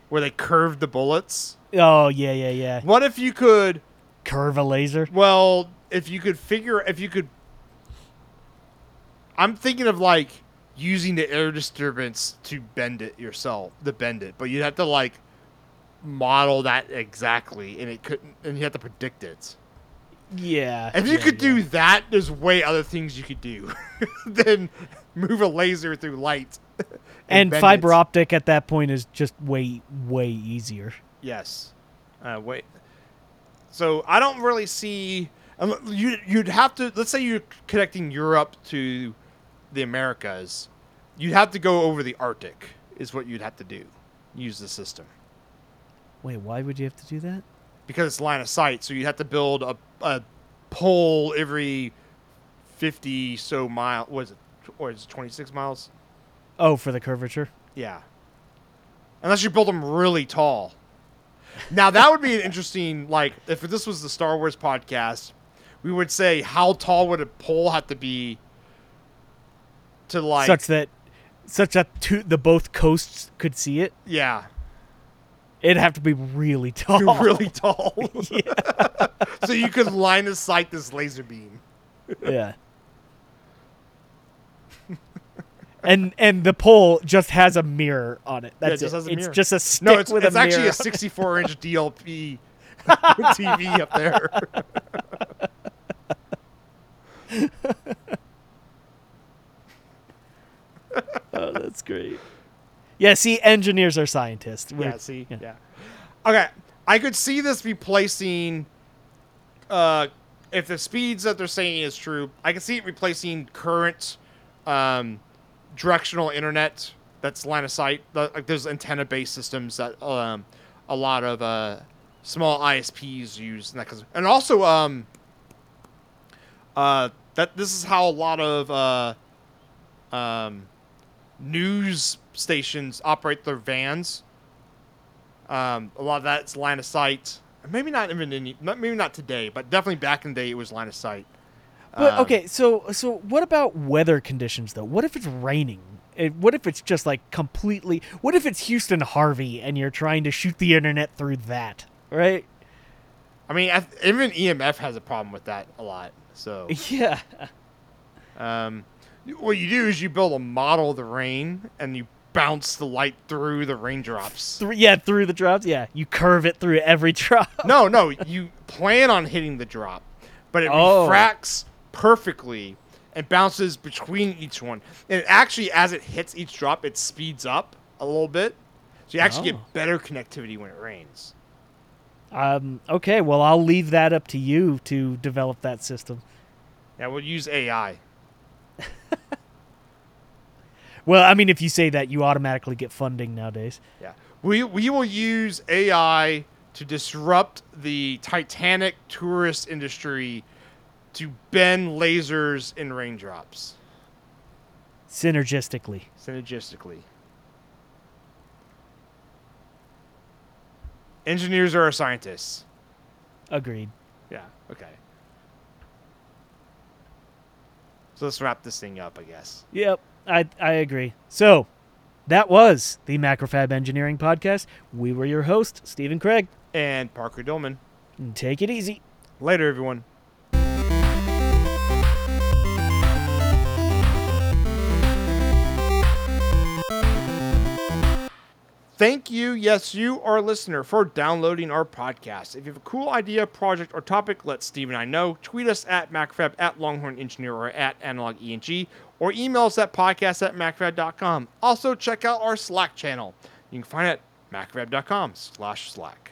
where they curved the bullets. Oh yeah. Yeah. Yeah. What if you could? Curve a laser. Well, if you could figure, if you could, I'm thinking of like using the air disturbance to bend it yourself, to bend it, but you'd have to like model that exactly, and it couldn't, and you have to predict it. Yeah. If you yeah, could yeah. do that, there's way other things you could do than move a laser through light. and bend fiber it. optic at that point is just way way easier. Yes. Uh, wait. So I don't really see. um, You you'd have to let's say you're connecting Europe to the Americas. You'd have to go over the Arctic. Is what you'd have to do. Use the system Wait, why would you have to do that? because it's line of sight. So you'd have to build a a pole every fifty so mile. Was it or is it twenty six miles? Oh, for the curvature. Yeah. Unless you build them really tall. Now that would be an interesting like if this was the Star Wars podcast, we would say how tall would a pole have to be to like such that such that two, the both coasts could see it. yeah, It'd have to be really tall. you're really tall. so you could line of sight this laser beam. yeah. And and the pole just has a mirror on it. Yeah, it just it. has a it's mirror. just a stick No, it's, with it's a actually a 64 inch DLP TV up there. oh, that's great. Yeah, see, engineers are scientists. We're- yeah, see, yeah. yeah. Okay, I could see this replacing. Uh, if the speeds that they're saying is true, I can see it replacing current, um, directional internet that's line of sight. Like there's antenna based systems that um, a lot of uh, small ISPs use, and that 'cause- and also um, uh, that this is how a lot of uh, um, news stations operate their vans. Um, a lot of that's line of sight. Maybe not even any, maybe not today, but definitely back in the day it was line of sight. But Um, okay, so so what about weather conditions though? What if it's raining? It, what if it's just like completely? What if it's Houston Harvey and you're trying to shoot the internet through that? Right? I mean, I, even EMF has a problem with that a lot. So, Yeah. um, what you do is you build a model of the rain and you bounce the light through the raindrops. Thr yeah, through the drops. Yeah, you curve it through every drop. no, no, you plan on hitting the drop, but it Oh. refracts perfectly and bounces between each one. And it actually, as it hits each drop, it speeds up a little bit. So you actually Oh. get better connectivity when it rains. Um. Okay. Well, I'll leave that up to you to develop that system. Yeah, we'll use AI. Well, I mean, if you say that, you automatically get funding nowadays. Yeah. We we will use AI to disrupt the Titanic tourist industry to bend lasers in raindrops Synergistically. synergistically. Engineers are scientists. Agreed. Yeah, okay. So let's wrap this thing up, I guess. Yep, I I agree. So, that was the Macrofab Engineering Podcast. We were your host, Stephen Craig. And Parker Dillman. Take it easy. Later, everyone. Thank you, yes, you, our listener, for downloading our podcast. If you have a cool idea, project, or topic, let Steve and I know. Tweet us at MacroFab, at Longhorn Engineer, or at Analog ENG, or email us at podcast at MacroFab.com. Also, check out our Slack channel. You can find it at MacroFab.com slash Slack.